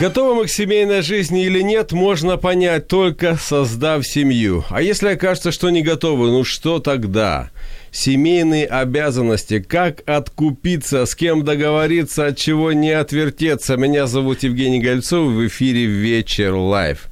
Готовы мы к семейной жизни или нет, можно понять только создав семью. А если окажется, что не готовы, ну что тогда? Семейные обязанности, как откупиться, с кем договориться, от чего не отвертеться. Меня зовут Евгений Гольцов, в эфире «Вечер live».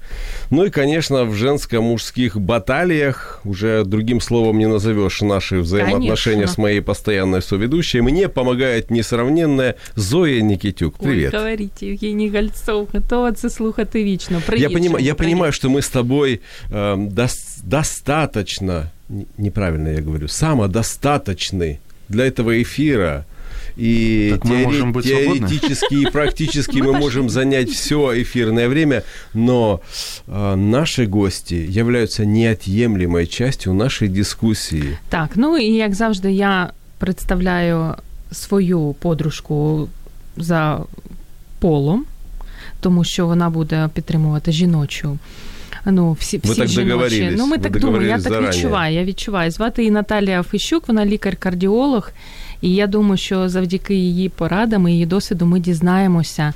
Ну и, конечно, в женско-мужских баталиях, уже другим словом не назовешь наши взаимоотношения конечно. с моей постоянной соведущей, мне помогает несравненная Зоя Никитюк. Привет. Ой, говорите, Евгений Гольцов, готова це слухати вічно. Привет, я, поним, я понимаю, что мы с тобой э, дос, достаточно, неправильно я говорю, самодостаточны для этого эфира – и так теори- можем быть теоретически и практически мы можем занять все эфирное время, но э, наши гости являются неотъемлемой частью нашей дискусії. Так, ну і як завжди, я представляю свою подружку за полом, тому що вона буде підтримувати жіночу. Ну, всі, всі Ви так жіночі. Ну, ми Ви так думаємо, я так зарані. відчуваю. Я відчуваю. Звати її Наталія Фищук, вона лікар-кардіолог. І я думаю, що завдяки її порадам і її досвіду ми дізнаємося,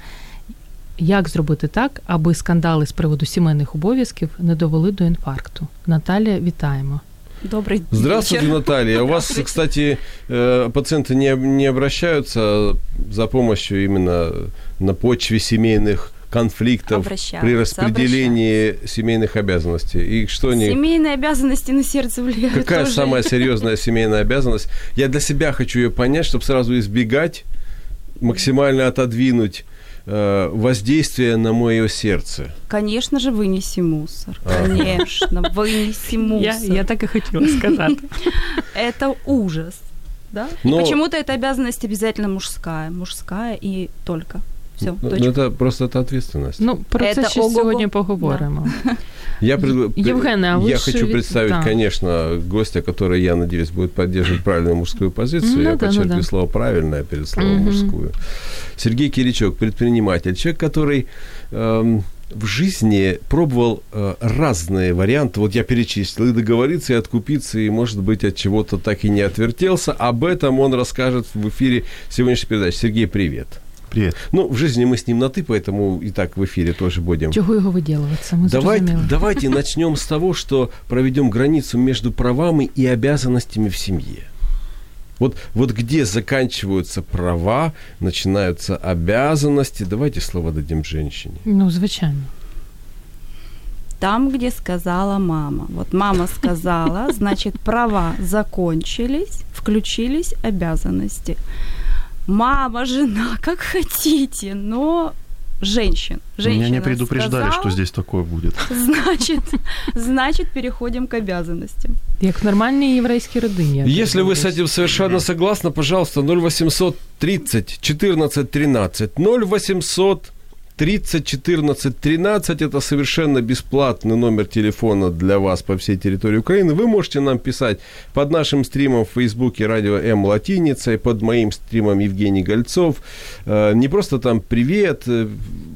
як зробити так, аби скандали з приводу сімейних обов'язків не довели до інфаркту. Наталія, вітаємо. Добрый Здравствуйте, вечер. Наталья. У вас, кстати, э, пациенты не, не обращаются за помощью именно на почве семейных конфликтов при распределении семейных обязанностей. И что они... Семейные обязанности на сердце влияют. Какая тоже. самая серьезная семейная обязанность? Я для себя хочу ее понять, чтобы сразу избегать, максимально отодвинуть э, воздействие на мое сердце. Конечно же, вынеси мусор. А. Конечно, вынеси Я, мусор. я так і хотіла сказати. Это ужас. Да? Но- И почему-то эта обязанность обязательно мужская. Мужская и только. Все, Ну, ну, это просто это ответственность. Ну, про це Це ще ого-го. сьогодні поговоримо. Я, пред- Евгений, а вы я хочу представить, да. конечно, гостя, который, я надеюсь, будет поддерживать правильную мужскую позицию. Ну я да, ну подчеркиваю да. слово «правильное» перед словом Мгм. «мужскую». Сергей Киричок, предприниматель, человек, который эм, в жизни пробовал э, разные варианты. Вот я перечислил, и договориться, и откупиться, и, может быть, от чего-то так и не отвертелся. Об этом он расскажет в эфире сегодняшней передачи. Сергей, привет. Привет. Ну, в жизни мы с ним на «ты», поэтому и так в эфире тоже будем. Чого його виділуватися? Ми Давайте, давайте начнем с того, что проведем границу между правами и обязанностями в семье. Вот, вот где заканчиваются права, начинаются обязанности. Давайте слово дадим женщине. Ну, звичайно. Там, где сказала мама. Вот мама сказала, значит, права закончились, включились обязанности Мама, жена, как хотите, но женщин. Женщина Меня не предупреждали, сказала, что здесь такое будет. Значит, значит, переходим к обязанностям. Як в нормальній єврейській родині. я так Если вы с думаю. этим совершенно согласны, пожалуйста, 0800 30 14 13 0800 30 14 13 это совершенно бесплатный номер телефона для вас по всей территории Украины. Вы можете нам писать под нашим стримом в Фейсбуке радио М латиницей, под моим стримом Евгений Гольцов. Э, Не просто там привет, э,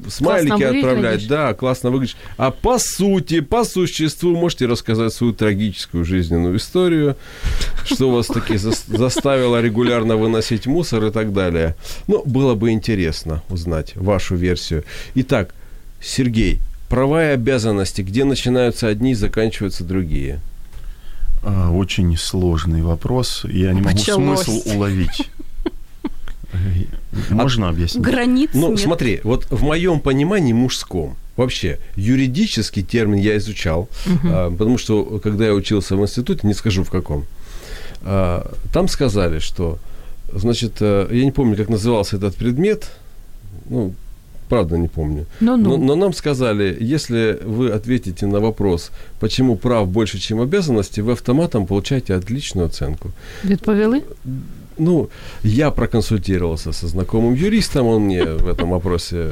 смайлики Классно отправлять, выглядишь. да, классно выглядишь. А по сути, по существу можете рассказать свою трагическую жизненную историю, что вас таки зас- заставило регулярно выносить мусор и так далее. Ну, было бы интересно узнать вашу версию. Итак, Сергей, права и обязанности, где начинаются одни, заканчиваются другие. А, Очень сложный вопрос. Я не могу Началось. смысл уловить. Э, Можно объяснить? Границ Ну, нет. смотри, вот в моем понимании мужском, вообще, юридический термин я изучал, а, потому что, когда я учился в институте, не скажу в каком, а, там сказали, что, значит, э, я не помню, как назывался этот предмет, ну, правда не помню, Ну-ну. но, но нам сказали, если вы ответите на вопрос, почему прав больше, чем обязанностей, вы автоматом получаете отличную оценку. Відповіли? Ну, я проконсультировался со знакомым юристом, он мне в этом вопросе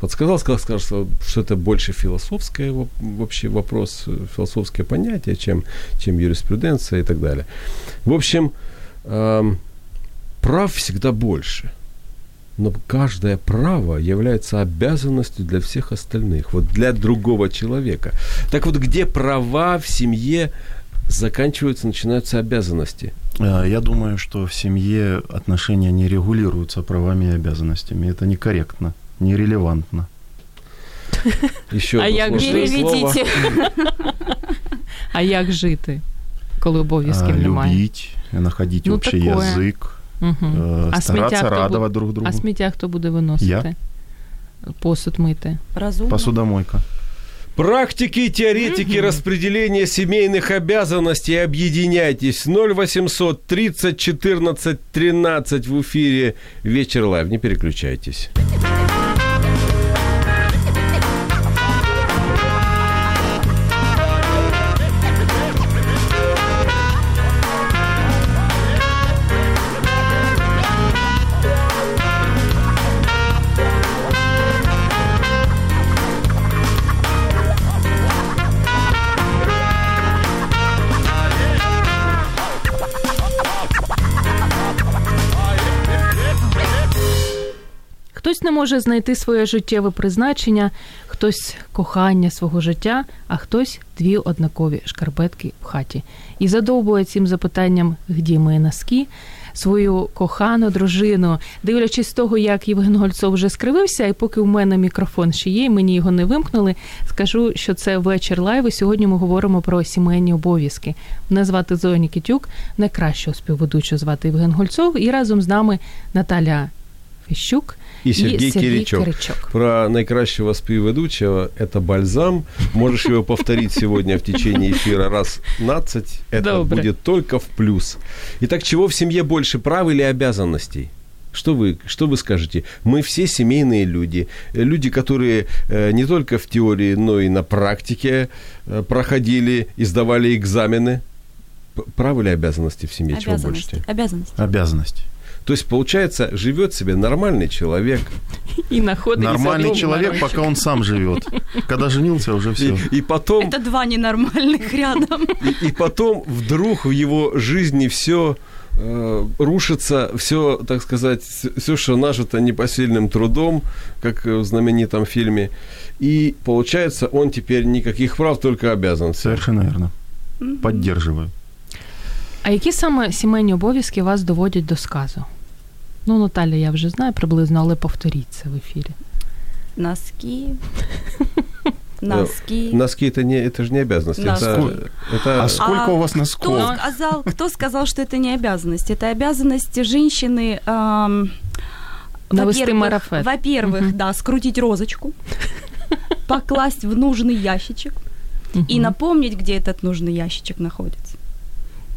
подсказал, сказал, сказал, что, это больше философское во- вообще вопрос, философское понятие, чем, чем юриспруденция и так далее. В общем, эм, прав всегда больше. Но каждое право является обязанностью для всех остальных, вот для другого человека. Так вот, где права в семье заканчиваются, начинаются обязанности? А, Я думаю, что в семье отношения не регулируются правами и обязанностями. Это некорректно, нерелевантно. Еще А як. Переведите. А як жити, коли обов'язків А, немає? Любить, находить Ну, общий язык, Угу. А сміття бу- друг друга. А сміття хто буде виносити? Я. Посуд мити. Разумно. Посудомойка. Практики и теоретики распределения семейных обязанностей. Объединяйтесь. 0800 30 14 13 в эфире Вечер Лайв. Не переключайтесь. Не може знайти своє життєве призначення, хтось кохання свого життя, а хтось дві однакові шкарпетки в хаті. І задовбує цим запитанням, де мої носки, свою кохану дружину, дивлячись того, як Євген Гольцов вже скривився, і поки у мене мікрофон ще є, мені його не вимкнули, скажу, що це вечір live, і сьогодні ми говоримо про сімейні обов'язки. Мене звати Зоя Нікітюк, найкращого співведучого звати Євген Гольцов, і разом з нами Наталя Фіщук И Сергей, Киричок. Киричок. Про найкращего співведучого – это бальзам. Можешь его повторить сегодня в течение эфира раз 15. Это Добре. будет только в плюс. Итак, чего в семье больше, прав или обязанностей? Что вы, что вы скажете? Мы все семейные люди. Люди, которые э, не только в теории, но и на практике э, проходили и сдавали экзамены. Правы или обязанности в семье? Чего больше? Обязанности. Обязанности. Обязанность. То есть, получается, живет себе нормальный человек, І знаходиться Нормальный вдома. человек, пока он сам живет. Когда женился, уже все. и, и потом Это два ненормальных рядом. И, и потом вдруг в его жизни все рушится, все, так сказать, все, что нажито непосильным трудом, как в знаменитом фильме. И получается, он теперь никаких прав, только обязан. Совершенно верно. Поддерживаю. А які саме сімейні обов'язки вас доводять до сказу? Ну, Наталя, я вже знаю приблизно, але повторіть це в ефірі. Носки. Носки. Носки это, не, это же не обязанность. Носки. Это, это А сколько А у вас Кто носков? сказал, кто сказал, что это не обязанность? Это обязанности женщины. эм, Навести во-первых- марафет. Во-первых, Мгм. да, скрутить розочку, покласть в нужный ящичек и Мгм. напомнить, где этот нужный ящичек находится.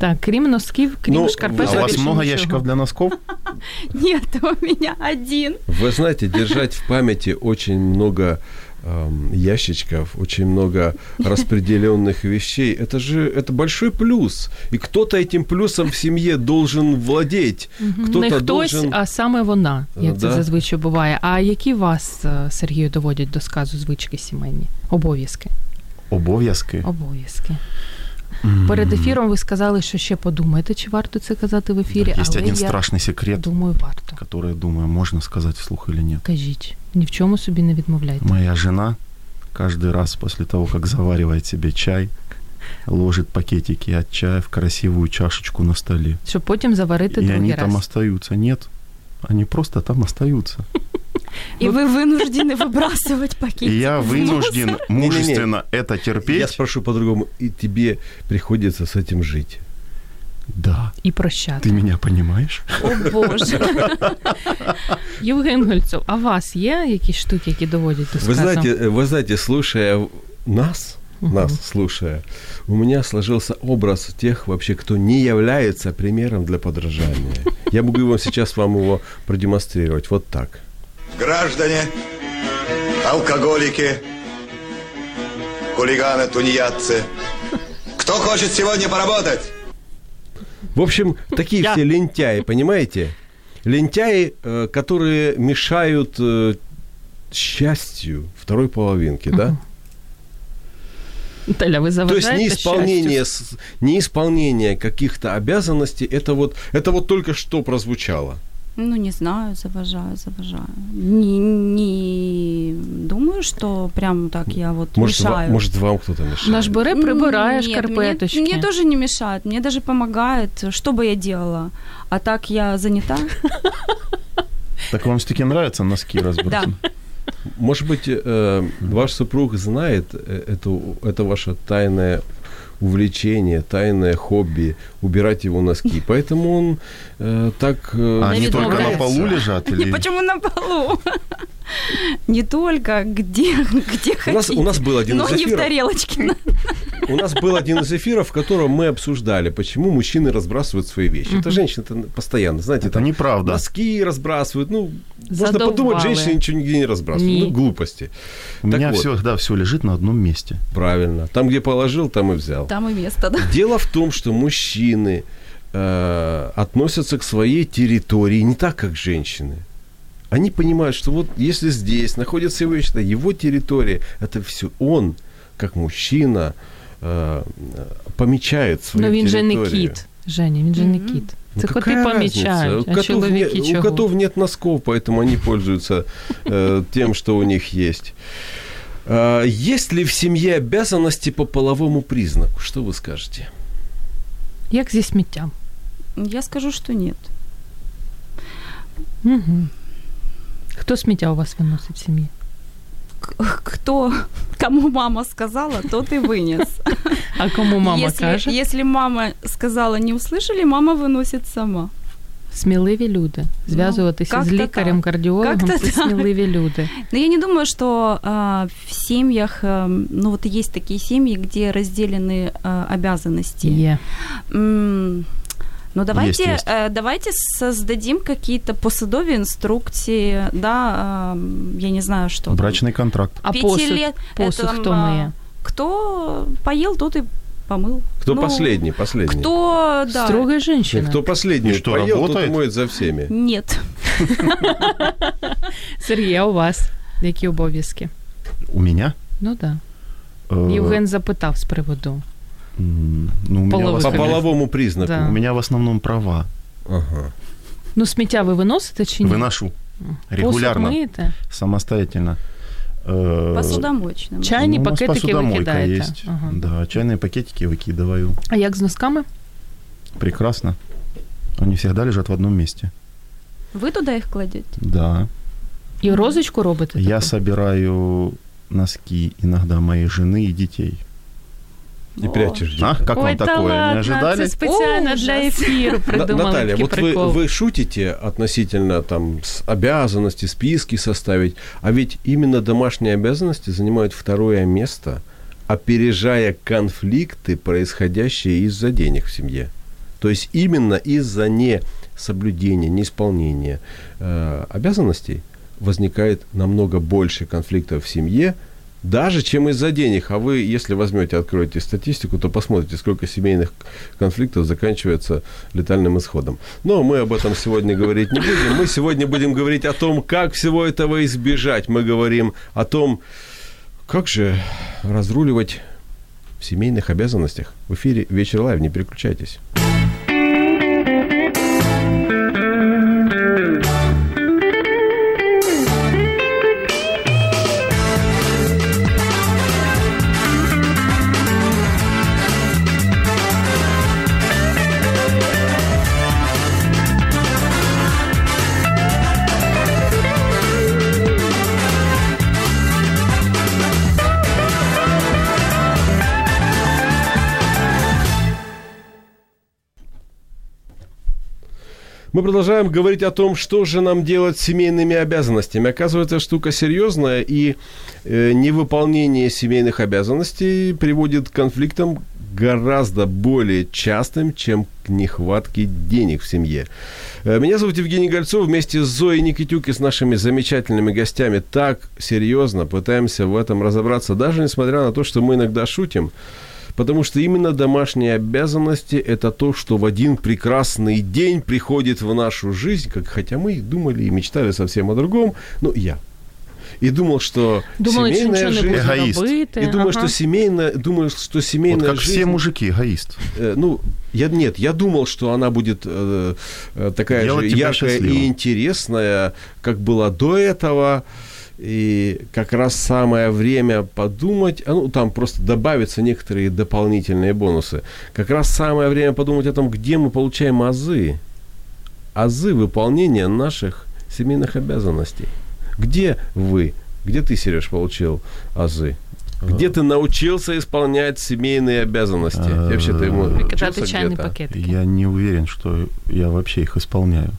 Так, крім носків, крім Ну, А шкарпеток. у вас більше много нічого. ящиков для носков? Нет, у меня один. Вы знаете, держать в памяти очень много эм, ящичков, очень много распределенных вещей. Это же это большой плюс. И кто-то этим плюсом в семье должен владеть. Мгм. Кто-то Не хтось, должен... а саме вона, як це Да. зазвичай буває. А які вас, е, Сергію, доводять до сказу звички сімейні? Обов'язки. Обов'язки. Обов'язки. М. Перед ефіром ви сказали, що ще подумаєте, чи варто це казати в ефірі, Есть але один я страшный секрет, думаю, варто. который, думаю, можно сказать вслух или нет. Кажіть, ні в чому собі не відмовляйте. Моя жена каждый раз после того, как заваривает себе чай, ложит пакетики от чая в красивую чашечку на столе. Щоб потім заварити И другий они раз. там остаются. Нет, они просто там остаются. И вы вынуждены выбрасывать пакетики. И я в вынужден мусор. мужественно это Я терпеть. спрошу по-другому, и тебе приходится с этим жить. Да. І прощати. Ты меня понимаешь? О боже. Євген Гольцов, а у вас є якісь штуки, які доводять до Вы сказу? знаете, вы знаете, слушая нас, Мгм. нас слушая, у меня сложился образ тех вообще, кто не является примером для подражания. Я могу вам сейчас вам его продемонстрировать вот так. Граждане, алкоголики, хулиганы, тунеядцы. Кто хочет сегодня поработать? В общем, такие Я. все лентяи, понимаете? Лентяи, э, которые мешают э, счастью второй половинки, да? Таля, ви То есть неисполнение, неисполнение каких-то обязанностей, это вот, это вот только что прозвучало. Ну, не знаю, завожаю, завожаю. Не, не думаю, что прям так я вот Может, ва- мешаю. может вам кто-то мешает. Наш бере, прибирає Нет, шкарпеточки. Мне, мне тоже не мешает, мне даже помогает. Что бы я делала? А так я занята. Так вам все-таки нравятся носки разбросаны? Может быть, э, ваш супруг знает э, эту, это ваше тайное увлечение, тайное хобби, убирать его носки. Поэтому он э, так... э, А они только на полу лежат? Не Или... почему на полу? Не только, где, где У нас, хотите. у нас был один но из не в эфиров, тарелочке. У нас был один из эфиров, в котором мы обсуждали, почему мужчины разбрасывают свои вещи. Это женщины -то постоянно, знаете, Это там неправда. носки разбрасывают. Ну, можно подумать, женщины ничего нигде не разбрасывают. Не. Ну, глупости. У Так меня вот. всегда все лежит на одном месте. Правильно. Там, где положил, там и взял. Там и место, да. Дело в том, что мужчины э, относятся к своей территории не так, как женщины. Они понимают, что вот если здесь находится его вещь, это его территория, это все он, как мужчина, э, помечает свою Ну він же не территорию. кіт. Женя, він же не кіт. Ну, Це коти какая помічають, разница? У а котов, чоловіки нет, у чого? котов нет носков, поэтому они пользуются э, тем, что у них есть. А, есть ли в семье обязанности по половому признаку? Что вы скажете? Як зі сміттям? Я скажу, что нет. Угу. Хто сміття у вас виносить в сім'ї? К- Кто, кому мама сказала, тот и вынес. А кому мама если, каже? если мама сказала, не услышали, мама выносит сама. Сміливі люди. Зв'язуватися Ну, з как-то лікарем-кардіологом Как-то це так. сміливі люди. Но я не думаю, что а, в семьях, эм, ну вот есть такие семьи, где разделены а, обязанности. Є. М, Ну давайте, Есть, есть. э, давайте создадим какие-то посадовые инструкции, да, ам, я не знаю, что. там. Брачный контракт. А Пяти посуд, лет посуд это, хто а, миє? Кто поел, тот и помыл. Кто Ну, последний? Последний. Кто, да. Строга жінка. Кто последний И что, поел, тот работает? и моет за всеми. Нет. Сергій, а у вас які обов'язки? У меня? Ну так. Да. Э, Євген запитав з приводу. м, Ну, у меня, в Половых По основном, половому признаку. Да. у меня в основном права. Ага. Ну, сміття ви виносите чи ні? Выношу Посуд регулярно, миєте? самостоятельно. Э, Посудомоечным. Чайні ну, у нас пакетики посудомойка викидаєте? есть. Ага. Да, чайные пакетики выкидываю. А як з носками? Прекрасно. Они всегда лежат в одном месте. Вы туда их кладете? Да. І розочку робите? Я таку? собираю носки иногда моей жены и детей. И О. прячешь А, как Ой, вам та такое? ладно, Не ожидали? Це спеціально Ужас. для ефіру На- придумали Наталья, вот вы, прикол. вы шутите относительно там с обязанности, списки составить, а ведь именно домашние обязанности занимают второе место, опережая конфликты, происходящие из-за денег в семье. То есть именно из-за несоблюдения, неисполнения э, обязанностей возникает намного больше конфликтов в семье, даже чем из-за денег. А вы, если возьмете, откроете статистику, то посмотрите, сколько семейных конфликтов заканчивается летальным исходом. Но мы об этом сегодня говорить не будем. Мы сегодня будем говорить о том, как всего этого избежать. Мы говорим о том, как же разруливать в семейных обязанностях. В эфире «Вечер live». Не переключайтесь. Мы продолжаем говорить о том, что же нам делать с семейными обязанностями. Оказывается, штука серьезная, и э, невыполнение семейных обязанностей приводит к конфликтам гораздо более частым, чем к нехватке денег в семье. Э, Меня зовут Евгений Гольцов. Вместе с Зоей Никитюк и с нашими замечательными гостями так серьезно пытаемся в этом разобраться, даже несмотря на то, что мы иногда шутим. Потому что именно домашние обязанности – это то, что в один прекрасный день приходит в нашу жизнь, как, хотя мы думали и мечтали совсем о другом, ну, я. И думал, что Думали, що семейная жизнь... робити. И думаю, Ага. что семейная, думаю, что Вот семейная как жизнь... все мужики, эгоист. Э, ну, я, нет, я думал, что она будет э, э, такая Делать же яркая счастливым. и интересная, как была до этого. И как раз самое время подумать, а, ну, там просто добавятся некоторые дополнительные бонусы. Как раз самое время подумать о том, где мы получаем азы. Азы выполнения наших семейных обязанностей. Где вы, где ты, Сереж, получил азы? Где ты научился исполнять семейные обязанности? А, Я вообще-то ему чайний где-то? пакет. Я не уверен, что я вообще их исполняю.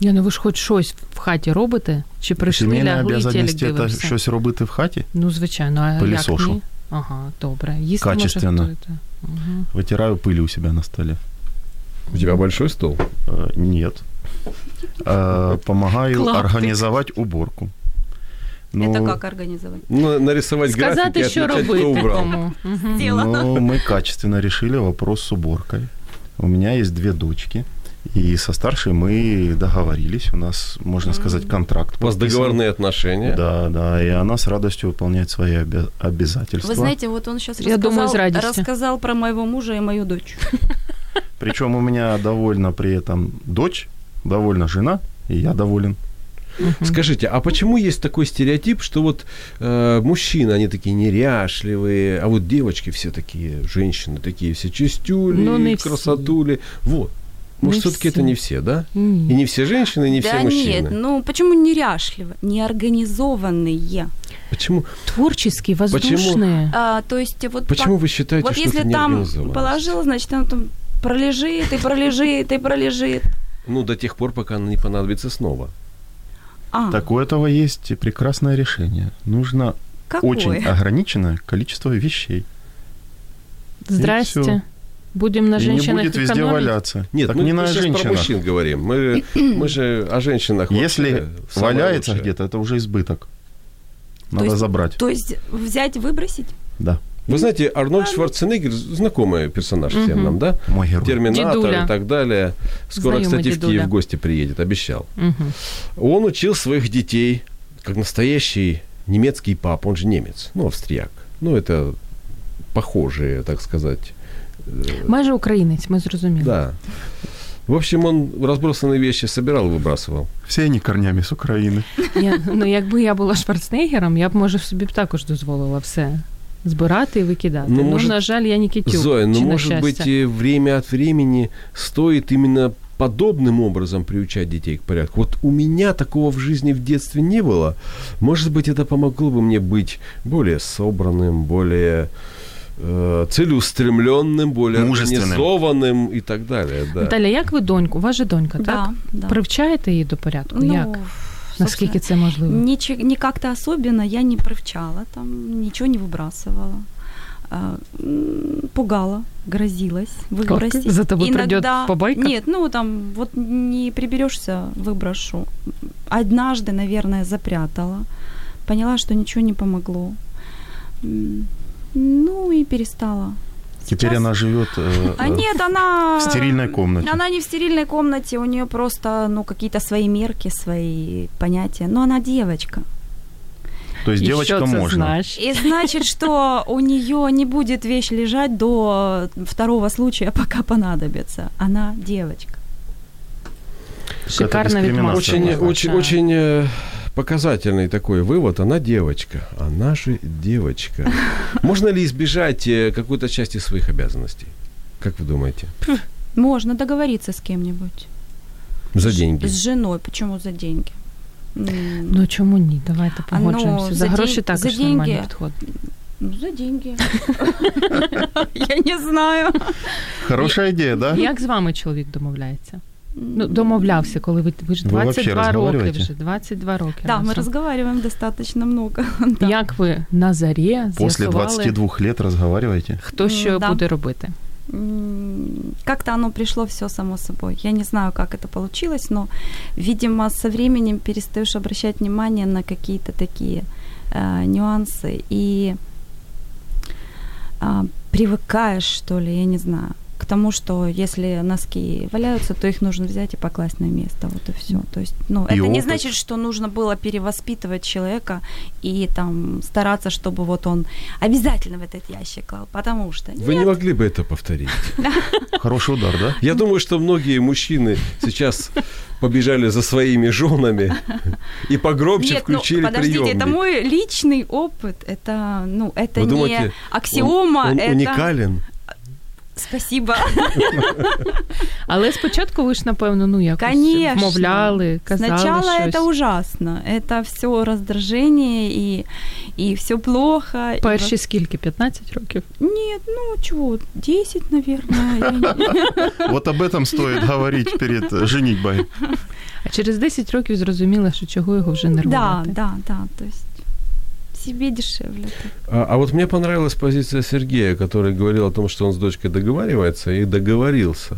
Я ну ви ж хоч щось в хаті робите? Чи прийшли, Сімейні лягли, телек обов'язаності – це дивився? щось робити в хаті. Ну, звичайно, а як Пилісошу. ні? Ага, добре. Їсти може Качественно. готуєте? Угу. Вытираю пыль у себя на столе. У тебя большой стол? Э, Нет. Э, Помогаю Клаптик. организовать уборку. Ну, Это как организовать? Ну, нарисовать графики, Сказати, що отмечать, кто робити убрал. кому. Угу. Ну, мы качественно решили вопрос с уборкой. У меня есть две дочки. И со старшей мы договорились. У нас, можно сказать, контракт. У вас договорные отношения? Да, да. И она с радостью выполняет свои обя- обязательства. Вы знаете, вот он сейчас Я рассказал, думаю, с радостью. рассказал про моего мужа и мою дочь. Причем у меня довольно при этом дочь, довольна жена, и я доволен. Скажите, а почему есть такой стереотип, что вот э, мужчины, они такие неряшливые, а вот девочки все такие, женщины такие все чистюли, Ну, все. красотули. Вот. Может, все-таки все. это не все, да? И Ні. не все женщины, и не все да мужчины. нет, ну почему неряшливо? Неорганизованные. Почему, Творческие, воздушные. А, то есть вот, почему вы считаете, вот что если это там положил, значит, он там пролежит и пролежит и пролежит. Ну, до тех пор, пока она не понадобится снова. А, Так у этого есть и прекрасное решение. Нужно какое? очень ограниченное количество вещей. Здрасте. Будем на и не женщинах будет везде экономить? валяться. Нет, так мы, не мы на сейчас про женщинах. мужчин говорим. Мы, мы же о женщинах. Если валяется лучшее. где-то, это уже избыток. То Надо есть- забрать. То есть взять, выбросить? Да. Вы знаете, Арнольд Шварценеггер, знакомый персонаж всем Мгм. нам, да? Мой герой. Терминатор Дедуля. и так далее. Скоро, Знакомый кстати, в дедуля. Киев в гости приедет, обещал. Мгм. Он учил своих детей, как настоящий немецкий пап, он же немец, ну, австрияк. Ну, это похожие, так сказать. э, Майже українець, ми зрозуміли. Да. В общем, он разбросанные вещи собирал и выбрасывал. Все они корнями с Украины. Я, ну, якби я була Шварценеггером, я б, може, собі б також дозволила все збирати і викидати. Ну, Ну, може- на жаль, я не кітюк. Зоя, ну, чи на может быть, щастя. и время от времени стоит именно подобным образом приучать детей к порядку. Вот у меня такого в жизни в детстве не было. Может быть, это помогло бы мне быть более собранным, более э, целеустремленным, более Мужественным. организованным и так далее. Да. Наталя, як ви доньку? У вас же донька, так? Да, да. Привчаєте її до порядку? Ну, як? Наскільки це можливо? Ниче- не как-то особенно я не привчала, там ничего не выбрасывала. А, м, Пугала, грозилась выбросить. За тобой придет побойка? Нет, ну там вот не приберешься, выброшу. Однажды, наверное, запрятала. Поняла, что ничего не помогло. М, Ну и перестала. Теперь Сейчас- она живет э, А э, нет, она... в стерильной комнате. Она не в стерильной комнате, у нее просто, ну, какие-то свои мерки, свои понятия. Но она девочка. То есть І девочкам що це можно. значить? И значит, что у нее не будет вещь лежать до второго случая, пока понадобится. Она девочка. Шикарна дискримінація. відмазка. Очень, очень, очень э, показательный такой вывод. Она девочка. Она же девочка. Можно ли избежать э, какой-то части своих обязанностей? Как вы думаете? Можно договориться с кем-нибудь. За С- деньги. С женой. Почему за деньги? М, Ну чому ні? Давайте А, ну, погоджуємося. за за гроші день- також за деньги- нормальний підход. Ну, за деньги. Я не знаю. Хорошая идея, да? Як з вами чоловік домовляється? Ну, домовлявся, коли ви, ви ж Ви вообще 22 роки розговариваете? вже, 22 роки. Да, мы разом. разговариваем достаточно много. да. Як ви на зарі После з'ясували, 22 лет разговариваете? хто що да. буде робити? Как-то оно пришло все само собой. Я не знаю, как это получилось, но, видимо, со временем перестаешь обращать внимание на какие-то такие э, нюансы и а, привыкаешь, что ли, я не знаю, к тому, что если носки валяются, то их нужно взять и покласть на место, вот и все. То есть, ну, И это не опыт. значит, что нужно было перевоспитывать человека и там стараться, чтобы вот он обязательно в этот ящик клал, потому что Вы не могли бы это повторить? Хороший удар, да? Я думаю, что многие мужчины сейчас побежали за своими женами и погромче Нет, ну, включили подождите, приемник. это мой личный опыт. Это, ну, это Вы не думаете, аксиома, он, он это... уникален? Спасибо. Але спочатку ви ж, напевно, ну якось Конечно. вмовляли, казали Сначала щось. это ужасно. Это все раздражение и, и все плохо. и Перші скільки? 15 років? вот- Нет, ну чего, 10, наверное. я не- Вот об этом стоит говорить перед женитьбой. А через 10 років зрозуміла, що чого його вже Да, нервувати. да, да. То есть себе дешевле. так. А, а вот мне понравилась позиция Сергея, который говорил о том, что он с дочкой договаривается и договорился.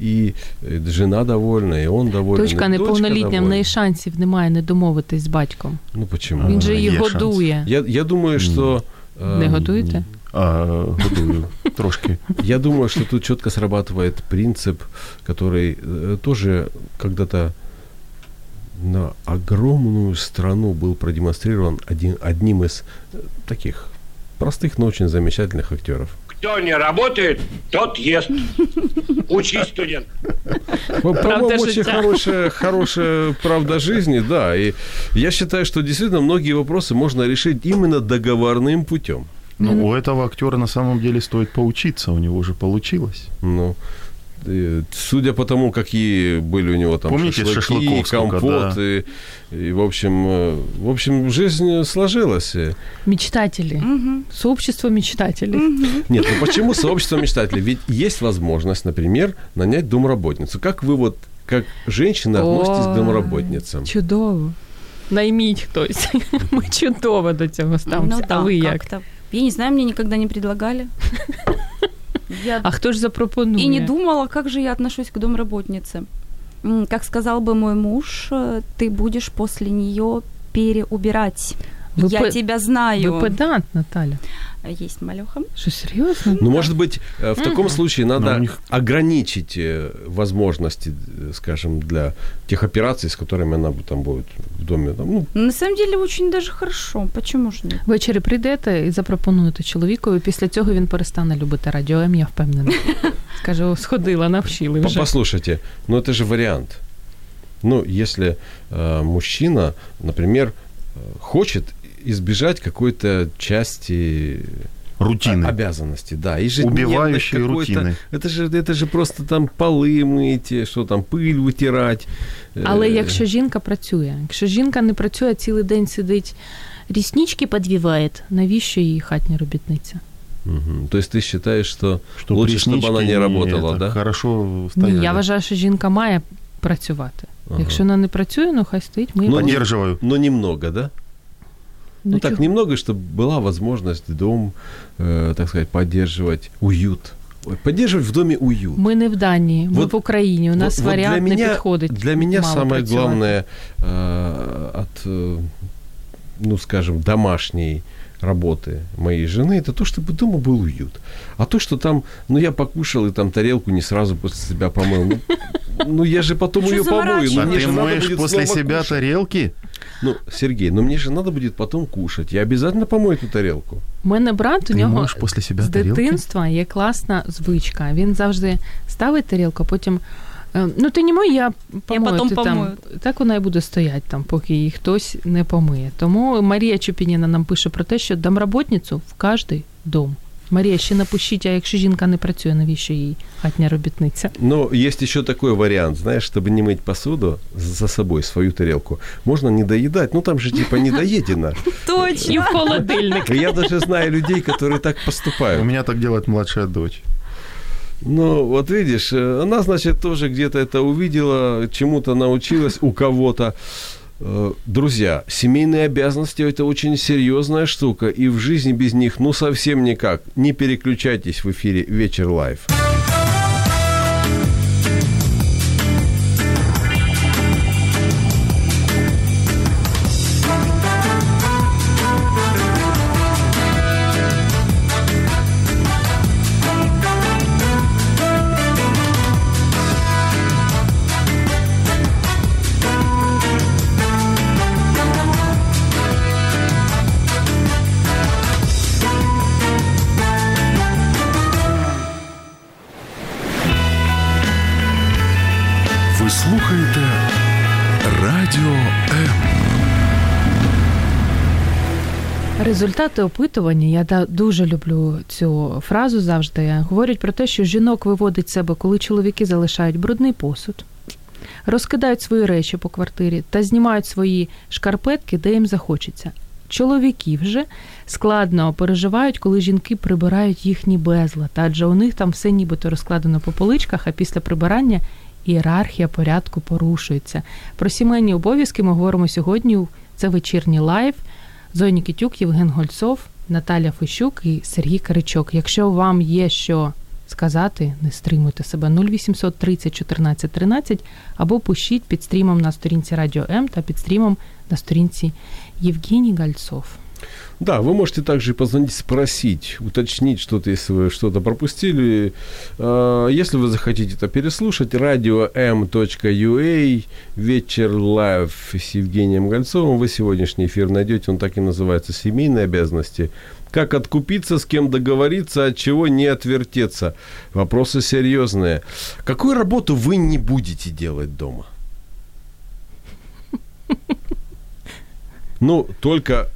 И э, жена довольна, и он доволен. Дочка и неповнолітня, в довольна. неї шансів немає не домовитись з батьком. Ну почему? Він же А, її є шанс. годує. Я, я думаю, что... э, Не годуєте? А, годую. Трошки. Я думаю, что тут четко срабатывает принцип, который э, тоже когда-то на огромную страну был продемонстрирован один, одним из э, таких простых, но очень замечательных актеров. Кто не работает, тот ест. Учись, студент. Ну, По-моему, очень хорошая, хорошая правда жизни, да. И я считаю, что действительно многие вопросы можно решить именно договорным путем. Но у этого актера на самом деле стоит поучиться, у него же получилось. Ну, судя по тому, какие были у него там Помните шашлыки, компот, да. и, и, в общем, э, в общем, жизнь сложилась. Мечтателі. Мгм. Сообщество мечтателей. Нет, ну почему сообщество мечтателей? Ведь есть возможность, например, нанять домработницу. Как вы вот, как женщина, относитесь к Ой, домработницам? Чудово. Найміть хтось. Ми чудово до цього ставимося. Ну а да, ви як? как-то. Я не знаю, мне никогда не предлагали. Я А хто ж запропонує? И не думала, как же я отношусь к домработнице. Как сказал бы мой муж, ты будешь после нее переубирать. Вы я пе- тебя знаю. Ви педант, Наталя. Есть малюха. Що серйозно? Ну, может быть, э, в таком случае надо Но у них- ограничить э, возможности, э, скажем, для тех операций, с которыми она бу- там будет в доме. Там, ну, На самом деле очень даже хорошо. Почему ж нет? Ввечері прийдете і запропонуєте чоловікові. Pісля цього він перестане любити радіо М, я впевнена. Скаже, «О, сходила, навчили по- вже. послушайте, ну это же вариант. Ну, если э, мужчина, например, э, хочет избежать какой-то части Рутины. о- обязанности, да, ежедневных Убивающей какой-то- рутины. Это же, это же просто там полы мыть, что там, пыль вытирать. Але Э, якщо жінка працює, якщо жінка не працює, а цілий день сидить, ріснички підвіває, навіщо їй хатня робітниця? мгм. То есть ты считаешь, что, Что лучше, чтобы реснички она не не работала, это, да? Хорошо стояли. Ні, я вважаю, що жінка має працювати. Ага. Якщо вона не працює, ну хай стоїть, ми Ну, Поддерживаю. Но немного, да? Ну, так, чого? немного, чтобы была возможность дом, э, так сказать, поддерживать уют. Ой, Поддерживать в доме уют. Ми не в Данії, ми Вот- в Україні. У нас Вот- вот варіант не підходить. Для меня мало самое працювати. главное э, от, э, ну, скажем, домашней работы моей жены, это то, чтобы дома был уют. А то, что там, ну, я покушал и там тарелку не сразу после себя помыл. Ну, ну я же потом Что ее помою. Ну, заморачиваться? А мне ты же надо моешь будет после снова себя кушать. тарелки? Ну, Сергей, ну мне же надо будет потом кушать. Я обязательно помою эту тарелку. У мене брат, у нього после себя з тарелки? дитинства є класна звичка. Він завжди ставить тарілку, а потім. е, Ну, ти не мой, я помою. потом ти там, так вона і буде стояти там, поки її хтось не помиє. Тому Марія Чупініна нам пише про те, що домработницю в кожний дом. Марія, ще напишіть, а якщо жінка не працює, навіщо їй хатня робітниця? Но есть еще такой вариант, знаешь, чтобы не мыть посуду за собой, свою тарелку, можно не доедать. Ну, там же типа недоедено. Точно. І в холодильник. И я даже знаю людей, которые так У поступают. меня так делает младшая дочь. Ну, вот видишь, э, она, значит, тоже где-то это увидела, чему-то научилась у кого-то. Э, Друзья, семейные обязанности – это очень серьезная штука, и в жизни без них, ну, совсем никак. Не переключайтесь в эфире «Вечер live». Результати опитування, я дуже люблю цю фразу завжди. Говорять про те, що жінок виводить себе, коли чоловіки залишають брудний посуд, розкидають свої речі по квартирі та знімають свої шкарпетки, де їм захочеться. Чоловіки вже складно переживають, коли жінки прибирають їхній безлад, адже у них там все нібито розкладено по поличках, а після прибирання ієрархія порядку порушується. Про сімейні обов'язки ми говоримо сьогодні. Це вечірній live. Зоя Нікітюк, Євген Гольцов, Наталя Фищук і Сергій Каричок. Якщо вам є що сказати, не стримуйте себе 0800 30 14 13 або пишіть під стрімом на сторінці Радіо М та під стрімом на сторінці Євгеній Гольцов. Да, вы можете также позвонить, спросить, уточнить что-то, если вы что-то пропустили. Э, Если вы захотите это переслушать, radio.m.ua, вечер live с Евгением Гольцовым, вы сегодняшний эфир найдете, он так и называется «Семейные обязанности». Как откупиться, с кем договориться, от чего не отвертеться. Вопросы серьезные. Какую работу вы не будете делать дома? Ну, только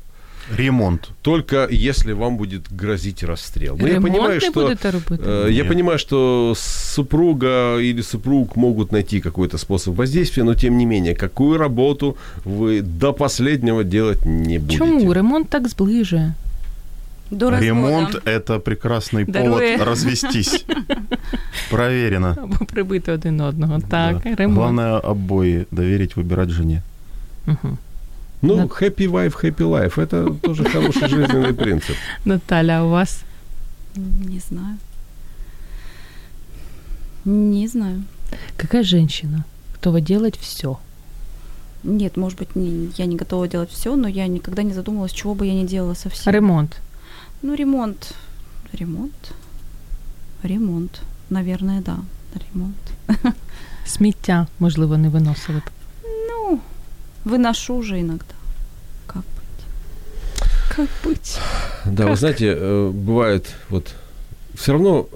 Ремонт. только если вам будет грозить расстрел. Ну, я Ремонт понимаю, не что, робити? э, я понимаю, что супруга или супруг могут найти какой-то способ воздействия, но тем не менее, какую работу вы до последнего делать не будете? Чому ремонт так зближує? До развода. Ремонт – это прекрасный Дарує. повод развестись. Проверено. Або прибити один одного. Так, Да. ремонт. Главное обои доверить выбирать жене. Угу. Ну, Да. happy wife, happy life. Это тоже хороший жизненный принцип. Наталя, а у вас Не знаю. Не знаю. какая женщина готова делать все? Нет, может быть, не- я не готова делать все, но я никогда не задумывалась, чего бы я не делала совсем. Ремонт. Ну, ремонт. Ремонт. Ремонт. Наверное, да. Ремонт. Сміття, можливо, не виносили б. Ну, выношу же иногда. Как быть? Как быть? Да, вы знаете, э, бывает вот все равно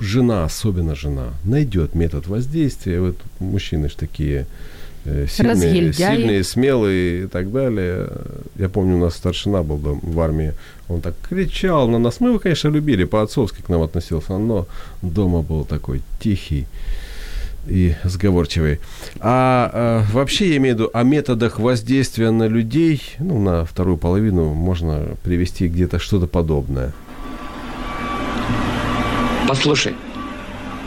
жена, особенно жена, найдет метод воздействия. Вот мужчины ж такие э, сильные, сильные, смелые и так далее. Я помню, у нас старшина был дом- в армии. Он так кричал на нас. Мы его, конечно, любили, по-отцовски к нам относился, но дома был такой тихий и сговорчивый. А э, вообще я имею в виду о методах воздействия на людей, ну, на вторую половину можно привести где-то что-то подобное. Послушай,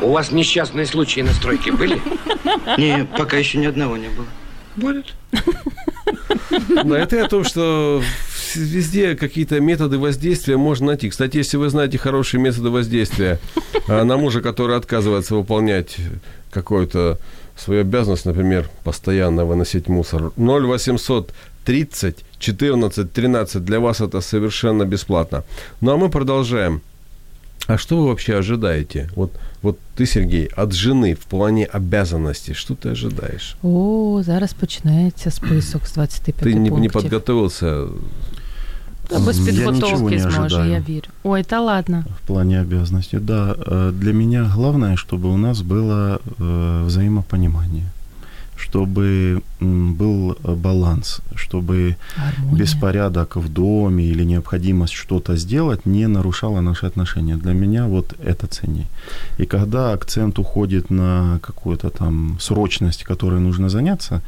у вас несчастные случаи на стройке были? Не, пока еще ни одного не было. Будут. Да, это о том, что везде какие-то методы воздействия можно найти. Кстати, если вы знаете хорошие методы воздействия а, на мужа, который отказывается выполнять какую-то свою обязанность, например, постоянно выносить мусор, 0800 30 14 13, для вас это совершенно бесплатно. Ну а мы продолжаем. А что вы вообще ожидаете? Вот, вот ты, Сергей, от жены в плане обязанностей, что ты ожидаешь? О, зараз починається список з 25 Ты не, не подготовился без Я ничего підготовки не зможе, ожидаю. я вірю. Ой, та ладно. В плане обязанностей, да. Э, Для меня главное, чтобы у нас было э, взаимопонимание, чтобы м, был э, баланс, чтобы Гармонія. беспорядок в доме или необходимость что-то сделать не нарушала наши отношения. Для меня вот это ценнее. И когда акцент уходит на какую-то там срочность, которой нужно заняться,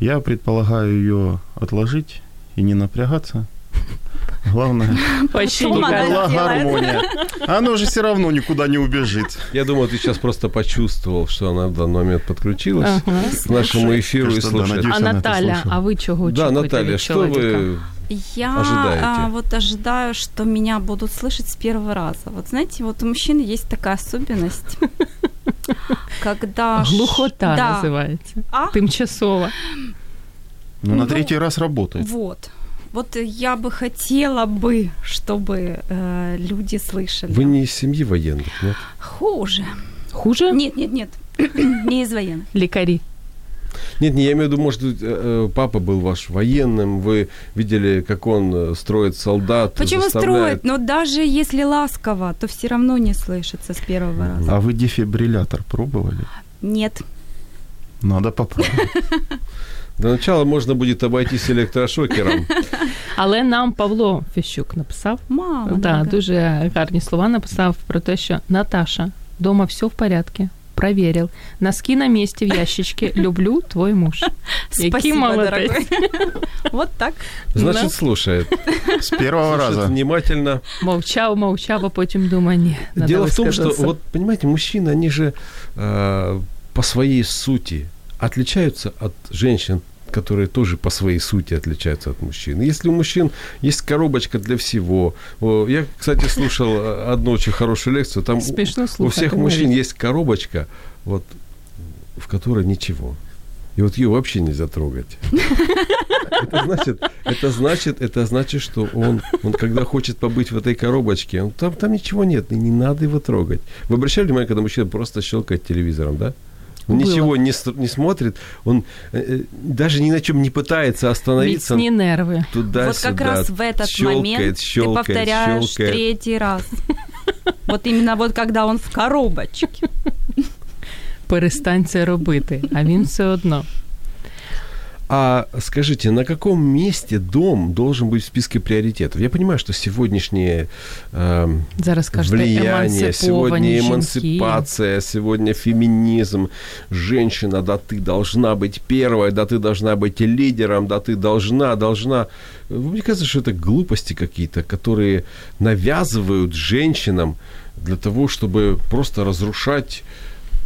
я предполагаю ее отложить и не напрягаться, Главное, Вообще Потом не она гадаю. была сделает. гармония. Оно же все равно никуда не убежит. Я думаю, ты сейчас просто почувствовал, что она в данный момент подключилась Ага. к нашему эфиру и Кажется, да, слушает. надеюсь, А она это Наталя, слушала. а ви чого Да, очікуєте Наталья, від что чоловіка? вы... Я Ожидаете? а, вот ожидаю, что меня будут слышать с первого раза. Вот знаете, вот у мужчин есть такая особенность, когда... ш- Глухота Да. називається. А? Тимчасова. Ну, на Ну, третий раз работает. Вот. Вот я бы хотела бы, чтобы э, люди слышали. Вы не из семьи военных, нет? Хуже. Хуже? Нет, нет, нет. не из военных. Лікарі. Нет, не, я имею в виду, может, быть, э, э, папа был ваш военным, вы видели, как он э, строит солдат, Почему заставляет... строят? Но даже если ласково, то все равно не слышится с первого раза. А вы дефибриллятор пробовали? Нет. Надо попробовать. До начала можно будет обойтись электрошокером. Але нам Павло Фіщук написав. Мама. Да, дорогая. дуже гарні слова написав про те, що Наташа, дома все в порядке. Проверил. Носки на месте в ящичке. Люблю твой муж. Спасибо, Який молодець. дорогой. Вот так. Значит, Да. слушает. С первого Слушает раза. внимательно. Мовчав, мовчав, а потім думає, ні, надо Дело в том, что, висказатися. вот, понимаете, мужчины, они же э, по своей сути отличаются от женщин, которые тоже по своей сути отличаются от мужчин. Если у мужчин есть коробочка для всего. Я, кстати, слушал э, одну очень хорошую лекцию. Там у- всех мужчин есть коробочка, вот, в которой ничего. И вот ее вообще нельзя трогать. Это значит, это значит, это значит, что он, он когда хочет побыть в этой коробочке, он, там, там ничего нет, и не надо его трогать. Вы обращали внимание, когда мужчина просто щелкает телевизором, да? Он Было. ничего не, с- не смотрит, он э, э, даже ни на чем не пытается остановиться. Міцні нерви. Туда вот как раз в этот щелкает, момент щелкает, ты повторяешь щелкает. третий раз. Вот именно вот когда он в коробочке. Перестань це робити, а він все одно. А скажите, на каком месте дом должен быть в списке приоритетов? Я понимаю, что сегодняшние эм, Зараз влияние, сегодня емансиповані жінки. эмансипация, сегодня феминизм, женщина, да ты должна быть первой, да ты должна быть лидером, да ты должна, должна. Мне кажется, что это глупости какие-то, которые навязывают женщинам для того, чтобы просто разрушать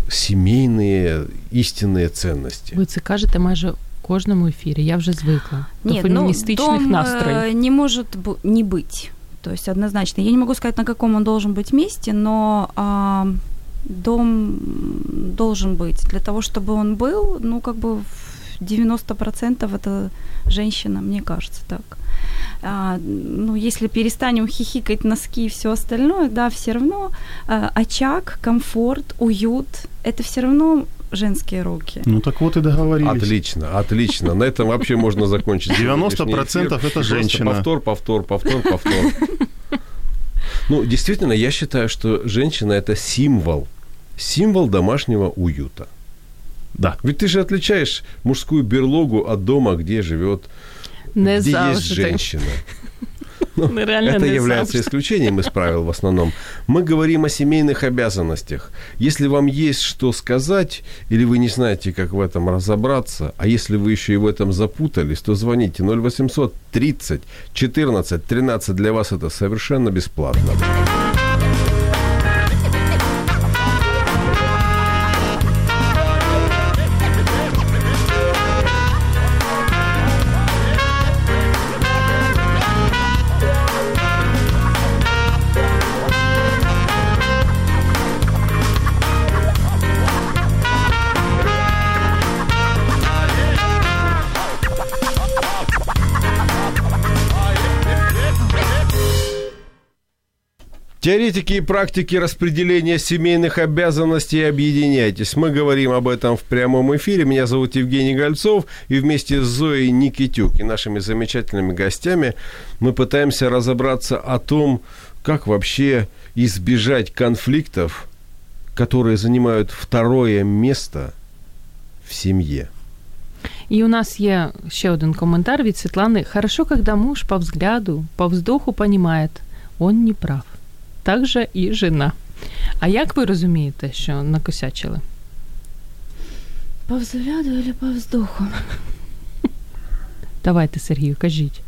семейные истинные ценности. Ви це кажете майже кожному ефірі. Я вже звикла. До Нет, ну, феміністичних дом настроїв. э, не может бу- не быть. То есть однозначно. Я не могу сказать, на каком он должен быть месте, но а, дом должен быть. Для того, чтобы он был, ну, как бы в 90% это женщина, мне кажется так. А, ну, если перестанем хихикать носки и все остальное, да, все равно а, очаг, комфорт, уют, это все равно женские руки. Ну так вот и договорились. Отлично, отлично. На этом вообще можно закончить. 90% сегодняшний эфир. это Просто женщина. Повтор, повтор, повтор, повтор. Ну, действительно, я считаю, что женщина – это символ. Символ домашнего уюта. Да. Ведь ты же отличаешь мужскую берлогу от дома, где живет, Не где есть завжди. женщина. Нереально Это не является завжди. исключением из правил в основном. Мы говорим о семейных обязанностях. Если вам есть что сказать, или вы не знаете, как в этом разобраться, а если вы еще и в этом запутались, то звоните 0800 30 14 13. Для вас это совершенно бесплатно. Теоретики и практики распределения семейных обязанностей объединяйтесь. Мы говорим об этом в прямом эфире. Меня зовут Евгений Гольцов. И вместе с Зоей Никитюк и нашими замечательными гостями мы пытаемся разобраться о том, как вообще избежать конфликтов, которые занимают второе место в семье. І у нас є ще один коментар від Світлани. Хорошо, когда муж по взгляду, по вздоху понимает, он не прав. Так же і жена. А як ви розумієте, що накосячили? По взгляду или по вздоху? Давайте, Сергію, кажіть.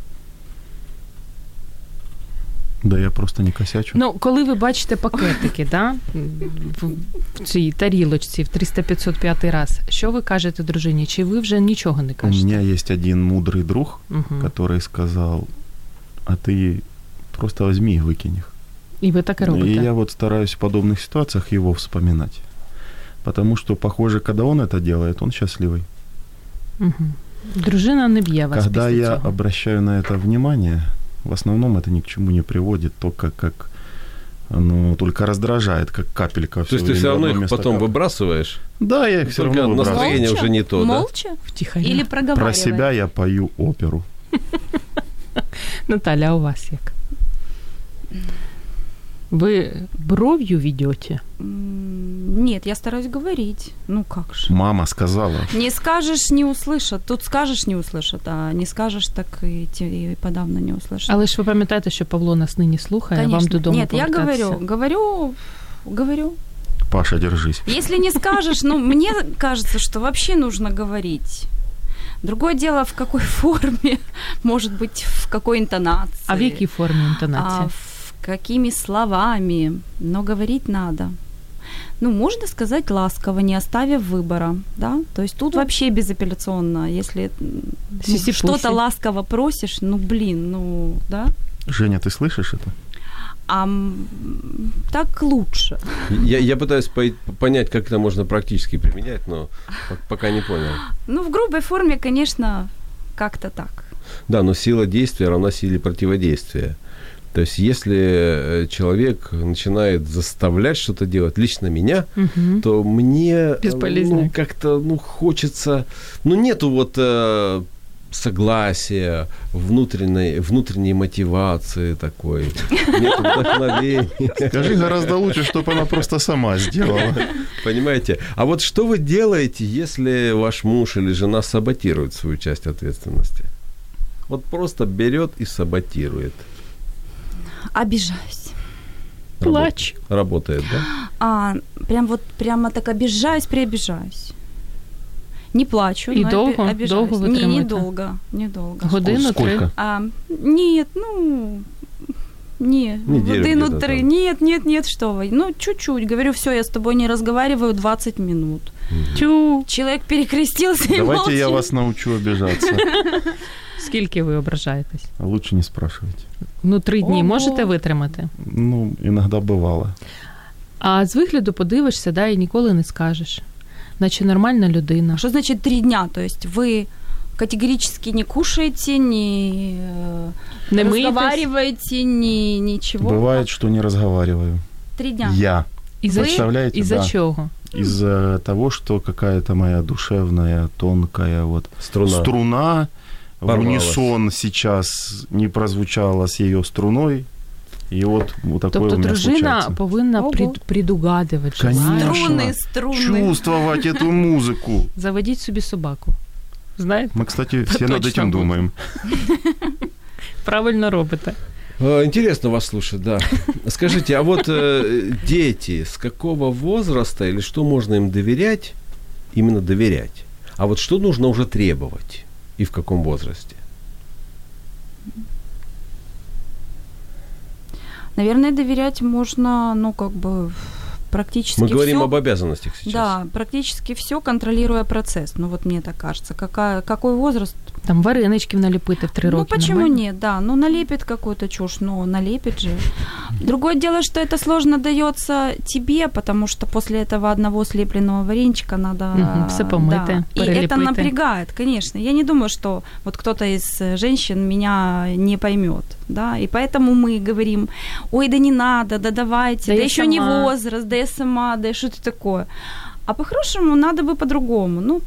Да я просто не косячу. Ну, коли ви бачите пакетики, да, в, в цій тарілочці в 300-505 раз, що ви кажете дружині? Чи ви вже нічого не У кажете? меня есть один мудрый друг, Мгм. который сказал, а ты просто возьми и выкинь их. І ви так і робите. И я вот стараюсь в подобных ситуациях его вспоминать. Потому что, похоже, когда он это делает, он счастливый. Мгм. Дружина не б'є вас Когда після я цього. обращаю на это внимание, в основном это ни к чему не приводит, только как оно только раздражает, как капелька. То есть ты все равно их потом выбрасываешь? Да, я их все Только равно выбрасываю. настроение Молча? уже не то, да? Молча? Втихаря. Или проговаривая? Про себя я пою оперу. Наталя, а у вас як? Ви бров'ю ведете? М, Нет, я стараюсь говорить. Ну как же. Мама сказала. Не скажешь, не услышат. Тут скажешь, не услышат, а не скажешь, так и, те- и подавно не услышат. Але ж ви пам'ятаєте, що Павло нас нині слухає, вам Конечно. додому Нет, я повертатися. говорю, говорю, говорю. Паша, держись. Если не скажешь, ну, мне кажется, что вообще нужно говорить. Другое дело, в какой форме, может быть, в какой интонации. А в якій формі інтонації? а в какими словами, но говорить надо. Ну, можно сказать ласково, не оставив выбора, да? То есть тут вообще безапелляционно, если ну, что-то ласково просишь, ну, блин, ну, да? Женя, ты слышишь это? А так лучше. Я, я пытаюсь по- понять, как это можно практически применять, но по- пока не понял. Ну, в грубой форме, конечно, как-то так. Да, но сила действия равна силе противодействия. То есть, если э, человек начинает заставлять что-то делать, лично меня, Мгм. то мне э, ну, как-то ну, хочется... Ну, нету вот э, согласия, внутренней, внутренней мотивации такой, нет вдохновения. Скажи гораздо лучше, чтобы она просто сама сделала. Понимаете? А вот что вы делаете, если ваш муж или жена саботирует свою часть ответственности? Вот просто берет и саботирует. Обижаюсь. Плачу. Работает, да? А, прям вот, прямо так обижаюсь, приобижаюсь. Не плачу, И но долго? оби- обижаюсь. Долго вы Не, тримаете? недолго, недолго. Годину три. Сколько? А, нет, ну, не, Неделю годину где-то три. там. Нет, нет, нет, что вы. Ну, чуть-чуть. Говорю, все, я с тобой не разговариваю 20 минут. Тю. Человек перекрестился и Давайте я молчит. вас научу обижаться. Скільки ви ображаєтесь? А Лучше не спрашивайте. Ну, три дні Ого. можете витримати? Ну, иногда бывало. А з вигляду подивишся, да, і ніколи не скажеш. Наче нормальна людина. Что значит три дня? То есть вы категорически не кушаете, не, э, Не миєтесь? разговариваете, ни, ничего. Бывает, что не разговариваю. Три дня. Я. І за, Представляете, і за да. чого? Из-за того, что какая-то моя душевная, тонкая вот Струна. струна в Порвалась. унисон сейчас не прозвучала с ее струной. И вот, вот такое Тобто у меня дружина случается. повинна Ого. прид, предугадувати Конечно. желання. Струны, струны. Чувствовать эту музыку. Заведіть собі собаку. Знаєте? Мы, кстати, все над Точно этим будет. думаем. Правильно робите. Э, Интересно вас слушать, да. Скажите, а вот э, дети, с какого возраста или что можно им доверять, именно доверять? А вот что нужно уже требовать И в каком возрасте? Наверное, доверять можно, ну, как бы практически Мы говорим всё. об обязанностях сейчас. Да, практически все, контролируя процесс. Ну, вот мне так кажется. Какая, какой возраст? Там вареничків наліпити в три ну, почему нормально? нет, да. Ну, налепит какую-то чушь, ну, налепит же. Другое дело, что это сложно дается тебе, потому что после этого одного слепленного вареничка надо... Мгм, всё помыто, да. И это напрягает, конечно. Я не думаю, что вот кто-то из женщин меня не поймет, да, и поэтому мы говорим, ой, да не надо, да давайте, Да да, еще не сама». возраст, да я сама, да что это такое. А по-хорошему надо бы по-другому. Ну,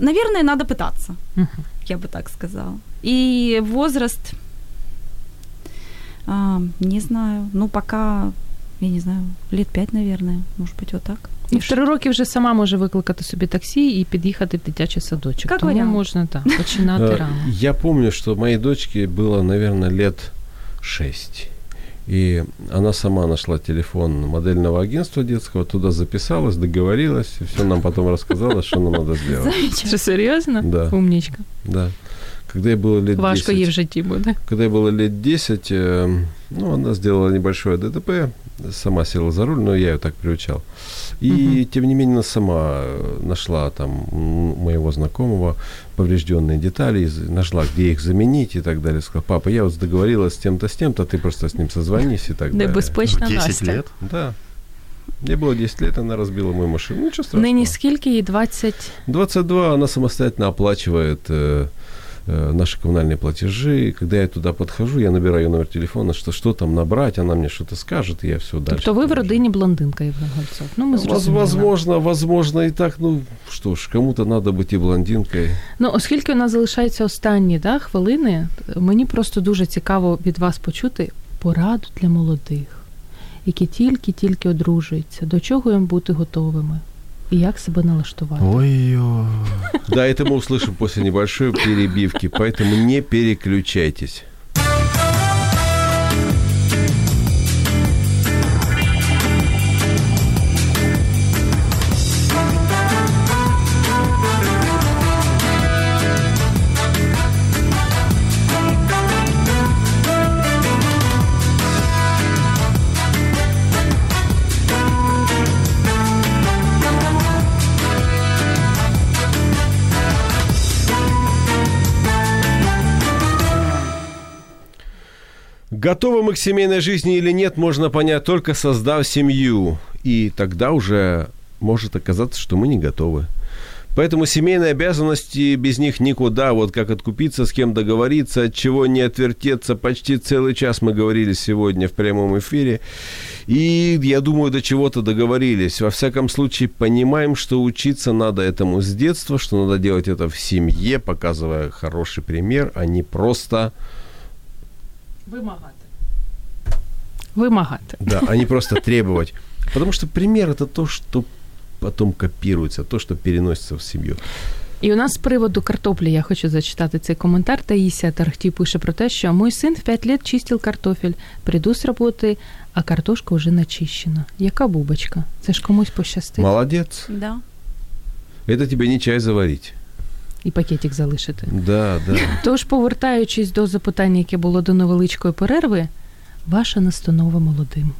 наверное, надо пытаться Мгм. я бы так сказала. И возраст, а, не знаю, ну пока, я не знаю, лет пять, наверное, может быть, вот так. І в три роки вже сама може викликати собі таксі і під'їхати в дитячий садочок. Як Тому варіант. можна так, починати Э, рано. Я помню, что моей дочке было, наверное, лет шесть. И она сама нашла телефон модельного агентства детского, туда записалась, договорилась, и все нам потом рассказала, что нам надо сделать. Що серйозно? Да. Умнічка. Да. Когда я было лет Важко 10, їй в житті буде. когда я было лет 10, э, ну, она сделала небольшое ДТП, сама села за руль, но я ее так приучал. И, Мгм. тем не менее, она сама э, нашла там м, моего знакомого поврежденные детали, из- нашла, где их заменить и так далее. Сказала, папа, я вот договорилась с тем-то, с тем-то, ты просто с ним созвонись и так далее. Небезпечна В 10 Настя. лет? Да. Мне было 10 лет, она разбила мою машину. Ну, Ничего страшного. Нині скільки їй 20? 22 она самостоятельно оплачивает э, э, наши коммунальные платежи. Когда я туда подхожу, я набираю номер телефона, что, что там набрать, она мне что-то скажет, и я все дальше. Тобто ви в родині блондинка, Євген Гольцов. Ну, ми зрозуміли. Возможно, возможно и так. Ну, что ж, кому-то надо быть и блондинкой. Ну, оскільки у нас залишаються останні да, хвилини, мені просто дуже цікаво від вас почути пораду для молодих, які тільки-тільки одружуються, до чого їм бути готовими і як себе налаштувати. Ой-ой. Да, это мы услышим после небольшой перебивки, поэтому не переключайтесь. Готовы мы к семейной жизни или нет, можно понять только создав семью. И тогда уже может оказаться, что мы не готовы. Поэтому семейные обязанности без них никуда. Вот как откупиться, с кем договориться, от чего не отвертеться. Почти целый час мы говорили сегодня в прямом эфире. И я думаю, до чего-то договорились. Во всяком случае, понимаем, что учиться надо этому с детства, что надо делать это в семье, показывая хороший пример, а не просто Вимагати Вимагати. Да, а не просто требовать. Потому что пример это то, что потом копируется, то, что переносится в семью. І у нас з приводу картоплі я хочу зачитати цей коментар. Таїсія Тархті пише про те, що мой сын в 5 лет чистил картофель, приду з роботи, а картошка вже начищена. Яка бубочка? Це ж комусь пощастить. Молодец. Да. Это тебе не чай заварить. І пакетик залишити. Да, да. Тож, повертаючись до запитання, яке було до невеличкої перерви, Ваша настанова молодим.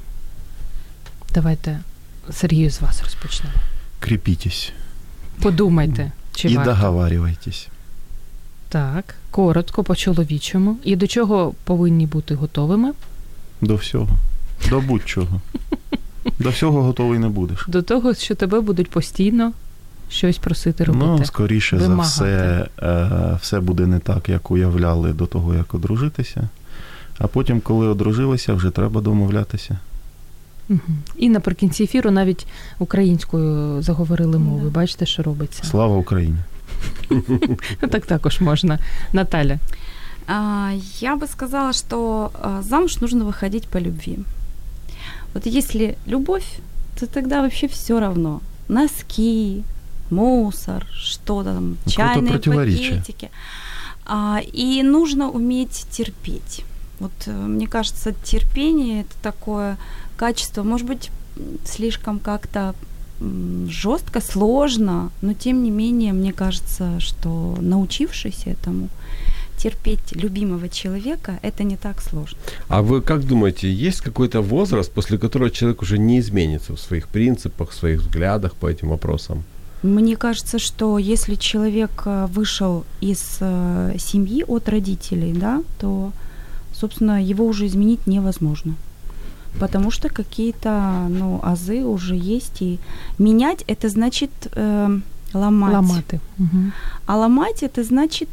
Давайте Сергію з вас розпочнемо. Крепитесь Подумайте, чи и варто. договаривайтесь. Так, коротко, по-чоловічому. І до чого повинні бути готовими? До всього. До будь-чого. До всього готовий не будеш. До того, що тебе будуть постійно щось просити робити. Ну, скоріше за все, е, все буде не так, як уявляли до того, як одружитися. А потім, коли одружилися, вже треба домовлятися. Мгм. І наприкінці ефіру навіть українською заговорили мови. Бачите, що робиться. Слава Україні! Так також можна. Наталя. А, Я бы сказала, что а, замуж нужно выходить по любви. Вот если любовь, то тогда вообще все равно. Носки, мусор, что там, Ну, какое-то чайные противоречие. пакетики. А, И нужно уметь терпеть. Вот э, мне кажется, терпение это такое качество, может быть, слишком как-то жестко, сложно, но тем не менее, мне кажется, что научившись этому, терпеть любимого человека, это не так сложно. А вы как думаете, есть какой-то возраст, после которого человек уже не изменится в своих принципах, в своих взглядах по этим вопросам? Мне кажется, что если человек э, вышел из э, семьи от родителей, да, то, собственно, его уже изменить невозможно. Потому что какие-то ну, азы уже есть. И менять это значит э, ломать. Ламати. Угу. А ломать это значит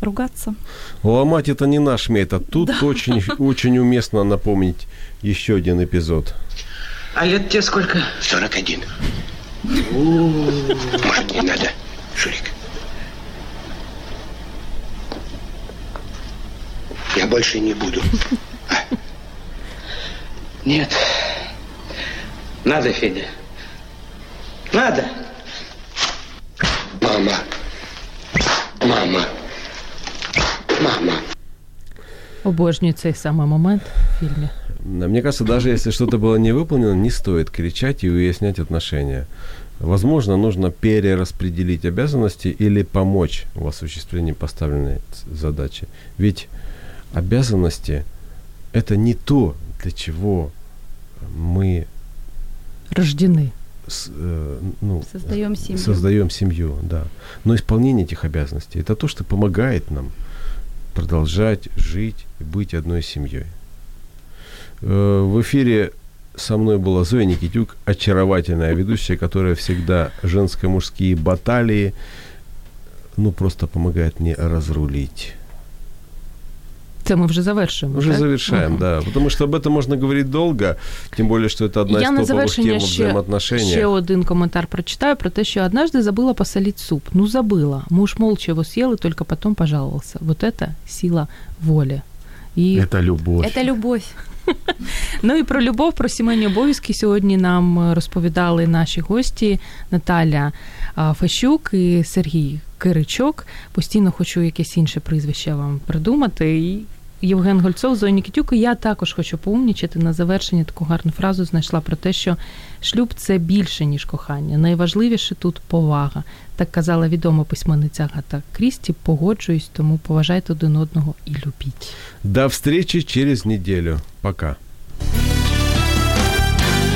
ругаться. Ломать это не наш метод. Тут очень, очень уместно напомнить еще один эпизод. А лет тебе сколько? 41. Может, не надо, Шурик? Я больше не буду. Нет. Надо, Федя. Надо. Мама. Мама. Мама. Обожнюю цей самий момент в фільмі. Мне кажется, даже если что-то было не выполнено, не стоит кричать и выяснять отношения. Возможно, нужно перераспределить обязанности или помочь в осуществлении поставленной задачи. Ведь обязанности – это не то, для чего мы Рождены. с- э, ну, Создаем семью. Создаем семью, да. Но исполнение этих обязанностей – это то, что помогает нам продолжать жить и быть одной семьей. Э, В эфире со мной была Зоя Никитюк, очаровательная ведущая, которая всегда женско-мужские баталии, ну, просто помогает мне разрулить. Це ми вже завершуємо. Уже так? завершаем, Мгм. да. Потому что об этом можно говорить долго, тем более, что это одна Я из на топовых тем завершення во ще, взаимоотношениях. ще один коментар прочитаю про те, що однажды забыла посолить суп. Ну, забыла. Муж молча его съел и только потом пожаловался. Вот это сила воли. И Это любовь. Это любовь. Ну і про любов, про сімейні обов'язки сьогодні нам е, розповідали наші гості Наталя а, Фещук і Сергій Киричок. Постійно хочу якесь інше прізвище вам придумати. І Євген Гольцов, Зоя Нікітюк. Я також хочу поумнічити на завершення таку гарну фразу знайшла про те, що шлюб це більше, ніж кохання. Найважливіше тут повага. Так казала відома письменниця Гата Крісті. Погоджуюсь, тому поважайте один одного і любіть. До встречі через неділю. Пока.